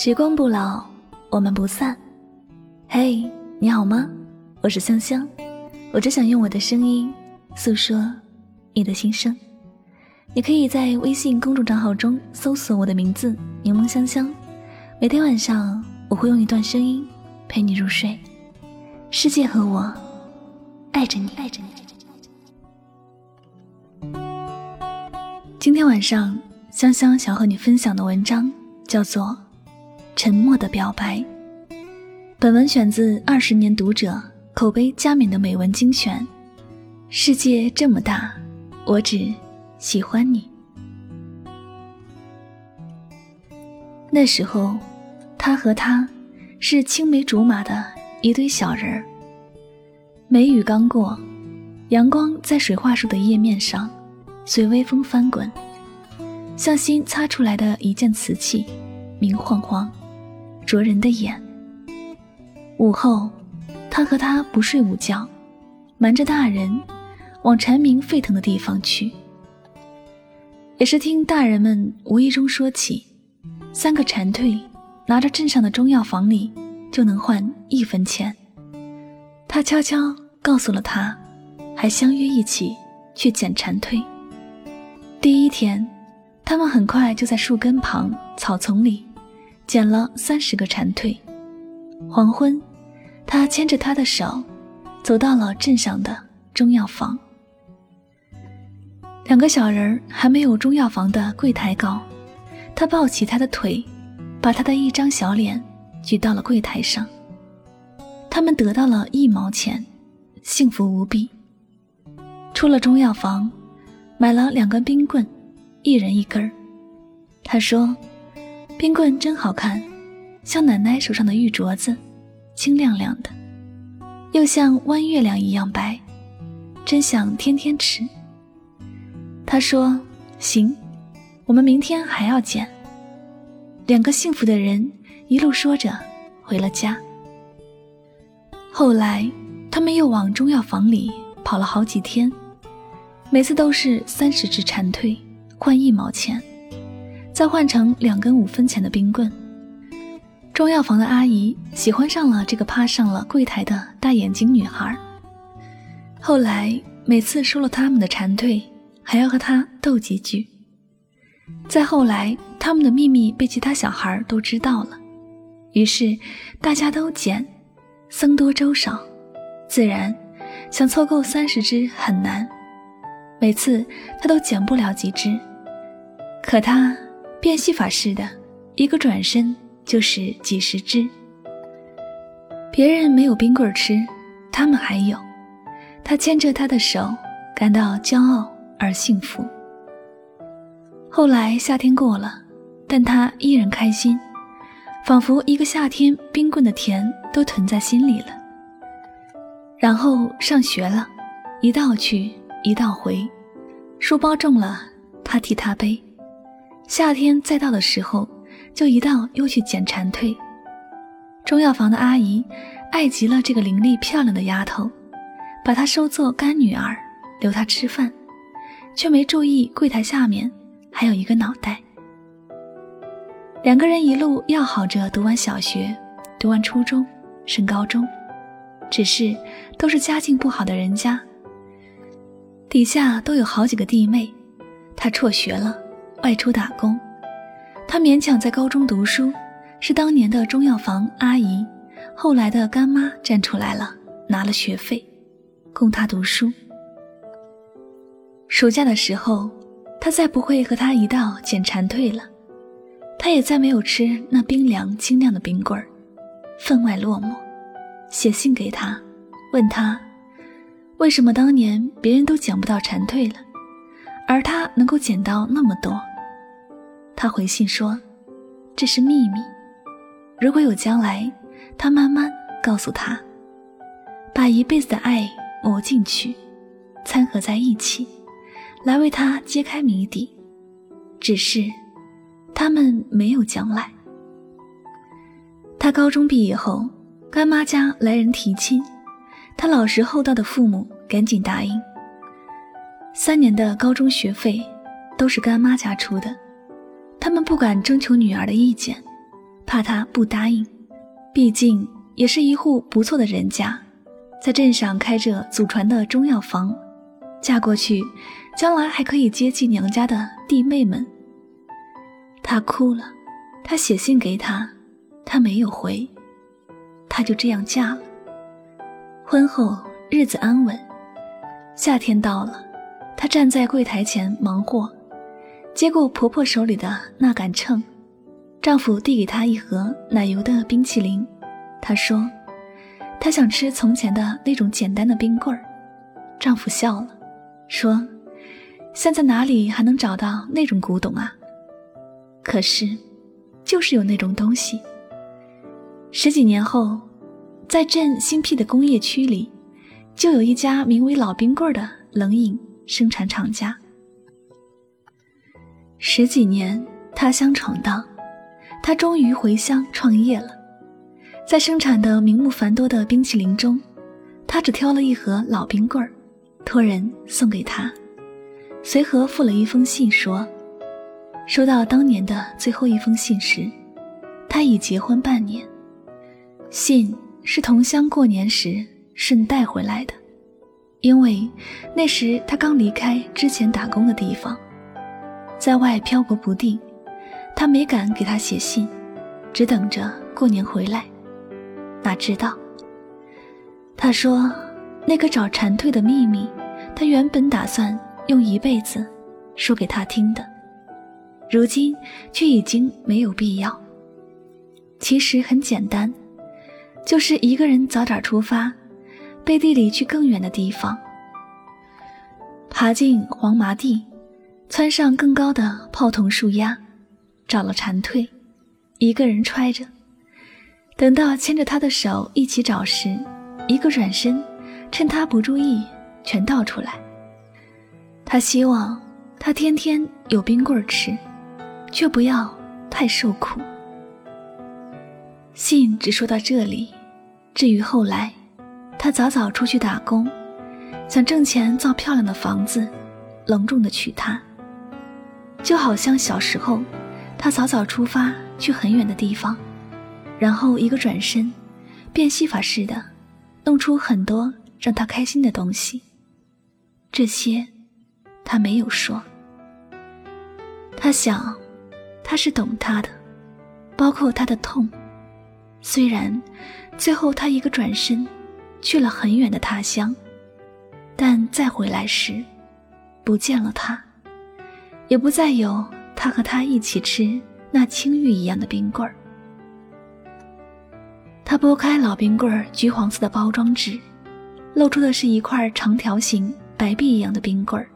时光不老，我们不散。嘿，你好吗？我是香香，我只想用我的声音诉说你的心声。你可以在微信公众账号中搜索我的名字“柠檬香香”，每天晚上我会用一段声音陪你入睡。世界和我爱着你，爱着你。今天晚上，香香想和你分享的文章叫做。沉默的表白。本文选自《二十年读者》口碑加冕的美文精选。世界这么大，我只喜欢你。那时候，他和她是青梅竹马的一堆小人儿。梅雨刚过，阳光在水桦树的叶面上随微风翻滚，像新擦出来的一件瓷器，明晃晃。灼人的眼。午后，他和她不睡午觉，瞒着大人，往蝉鸣沸腾的地方去。也是听大人们无意中说起，三个蝉蜕拿着镇上的中药房里就能换一分钱。他悄悄告诉了他，还相约一起去捡蝉蜕。第一天，他们很快就在树根旁草丛里。捡了三十个蝉蜕。黄昏，他牵着她的手，走到了镇上的中药房。两个小人还没有中药房的柜台高，他抱起她的腿，把她的一张小脸举到了柜台上。他们得到了一毛钱，幸福无比。出了中药房，买了两根冰棍，一人一根儿。他说。冰棍真好看，像奶奶手上的玉镯子，清亮亮的，又像弯月亮一样白，真想天天吃。他说：“行，我们明天还要捡。”两个幸福的人一路说着回了家。后来，他们又往中药房里跑了好几天，每次都是三十只蝉蜕换一毛钱。再换成两根五分钱的冰棍。中药房的阿姨喜欢上了这个趴上了柜台的大眼睛女孩。后来每次收了他们的蝉蜕，还要和他斗几句。再后来，他们的秘密被其他小孩都知道了，于是大家都捡，僧多粥少，自然想凑够三十只很难。每次他都捡不了几只，可他。变戏法似的，一个转身就是几十只。别人没有冰棍吃，他们还有。他牵着她的手，感到骄傲而幸福。后来夏天过了，但他依然开心，仿佛一个夏天冰棍的甜都囤在心里了。然后上学了，一道去一道回，书包重了，他替他背。夏天再到的时候，就一道又去捡蝉蜕。中药房的阿姨爱极了这个伶俐漂亮的丫头，把她收作干女儿，留她吃饭，却没注意柜台下面还有一个脑袋。两个人一路要好着读完小学，读完初中，升高中，只是都是家境不好的人家，底下都有好几个弟妹，她辍学了。外出打工，他勉强在高中读书，是当年的中药房阿姨，后来的干妈站出来了，拿了学费，供他读书。暑假的时候，他再不会和他一道捡蝉蜕了，他也再没有吃那冰凉清亮的冰棍儿，分外落寞。写信给他，问他，为什么当年别人都捡不到蝉蜕了，而他能够捡到那么多。他回信说：“这是秘密，如果有将来，他慢慢告诉他，把一辈子的爱磨进去，掺合在一起，来为他揭开谜底。只是，他们没有将来。”他高中毕业后，干妈家来人提亲，他老实厚道的父母赶紧答应。三年的高中学费都是干妈家出的。他们不敢征求女儿的意见，怕她不答应，毕竟也是一户不错的人家，在镇上开着祖传的中药房，嫁过去，将来还可以接济娘家的弟妹们。她哭了，他写信给她，她没有回，她就这样嫁了。婚后日子安稳，夏天到了，她站在柜台前忙活，接过婆婆手里的那杆秤。丈夫递给她一盒奶油的冰淇淋，她说：“她想吃从前的那种简单的冰棍儿。”丈夫笑了，说：“现在哪里还能找到那种古董啊？”可是，就是有那种东西。十几年后，在镇新辟的工业区里，就有一家名为“老冰棍儿”的冷饮生产厂家。十几年他乡闯荡。他终于回乡创业了，在生产的名目繁多的冰淇淋中，他只挑了一盒老冰棍儿，托人送给他，随和附了一封信，说：收到当年的最后一封信时，他已结婚半年。信是同乡过年时顺带回来的，因为那时他刚离开之前打工的地方，在外漂泊不定。他没敢给他写信，只等着过年回来。哪知道，他说那个找蝉蜕的秘密，他原本打算用一辈子说给他听的，如今却已经没有必要。其实很简单，就是一个人早点出发，背地里去更远的地方，爬进黄麻地，窜上更高的泡桐树丫。找了蝉蜕，一个人揣着，等到牵着他的手一起找时，一个转身，趁他不注意，全倒出来。他希望他天天有冰棍吃，却不要太受苦。信只说到这里，至于后来，他早早出去打工，想挣钱造漂亮的房子，隆重的娶她，就好像小时候。他早早出发去很远的地方，然后一个转身，变戏法似的，弄出很多让他开心的东西。这些，他没有说。他想，他是懂他的，包括他的痛。虽然最后他一个转身，去了很远的他乡，但再回来时，不见了他，也不再有。他和他一起吃那青玉一样的冰棍儿。他剥开老冰棍儿橘黄色的包装纸，露出的是一块长条形白璧一样的冰棍儿，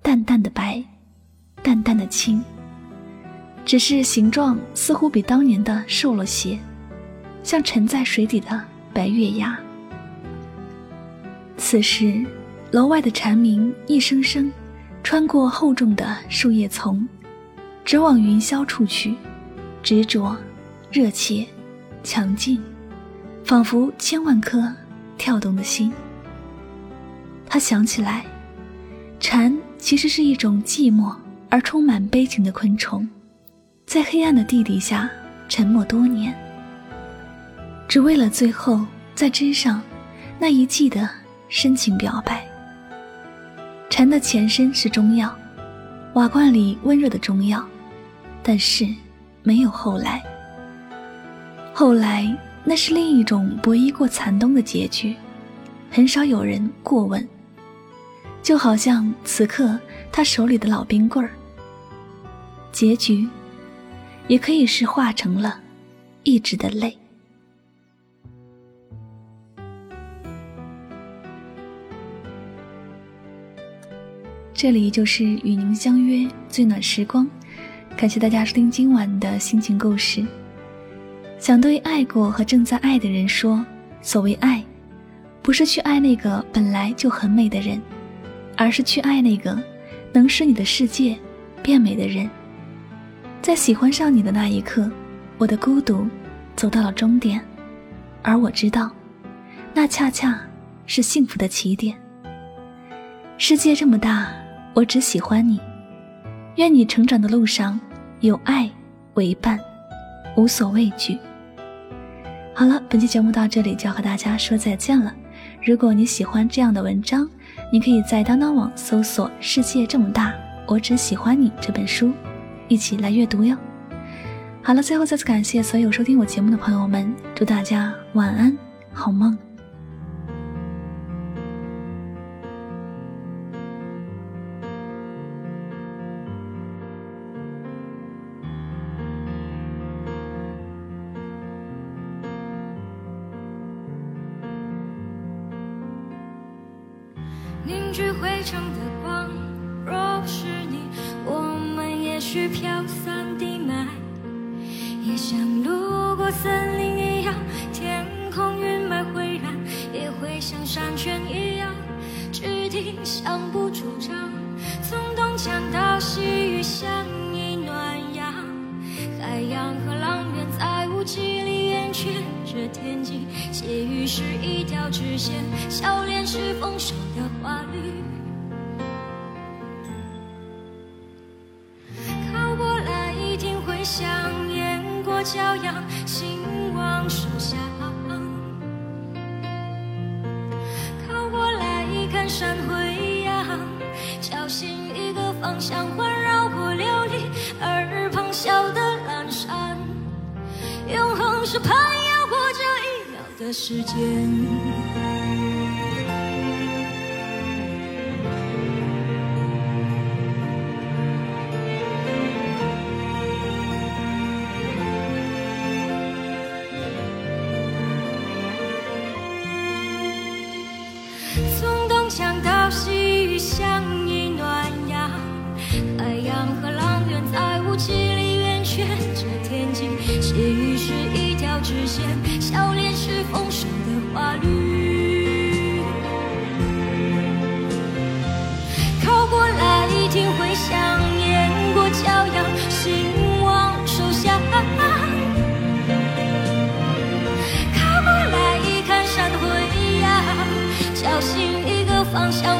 淡淡的白，淡淡的青，只是形状似乎比当年的瘦了些，像沉在水底的白月牙。此时，楼外的蝉鸣一声声穿过厚重的树叶丛。直往云霄处去，执着、热切、强劲，仿佛千万颗跳动的心。他想起来，蝉其实是一种寂寞而充满悲情的昆虫，在黑暗的地底下沉默多年，只为了最后在枝上那一季的深情表白。蝉的前身是中药，瓦罐里温热的中药。但是，没有后来。后来，那是另一种博弈过残冬的结局，很少有人过问。就好像此刻他手里的老冰棍儿，结局，也可以是化成了一直的泪。这里就是与您相约最暖时光。感谢大家收听今晚的心情故事。想对爱过和正在爱的人说：所谓爱，不是去爱那个本来就很美的人，而是去爱那个能使你的世界变美的人。在喜欢上你的那一刻，我的孤独走到了终点，而我知道，那恰恰是幸福的起点。世界这么大，我只喜欢你。愿你成长的路上有爱为伴，无所畏惧。好了，本期节目到这里就要和大家说再见了。如果你喜欢这样的文章，你可以在当当网搜索“世界这么大，我只喜欢你”这本书，一起来阅读哟。好了，最后再次感谢所有收听我节目的朋友们，祝大家晚安，好梦。凝聚汇成的光，若不是你，我们也许飘散低脉，也像路过森林一样，天空云霾灰然，也会像山泉一样，质地相不主张。从东墙到西域，相依暖阳，海洋和浪源在无际里圆圈着天际，斜雨是一条直线，笑脸是丰收的。花绿，靠过来听回响，雁过骄阳，兴亡手下。靠过来看山回扬，侥幸一个方向，环绕过琉璃耳旁笑的阑珊。永恒是攀越过这一秒的时间。方向，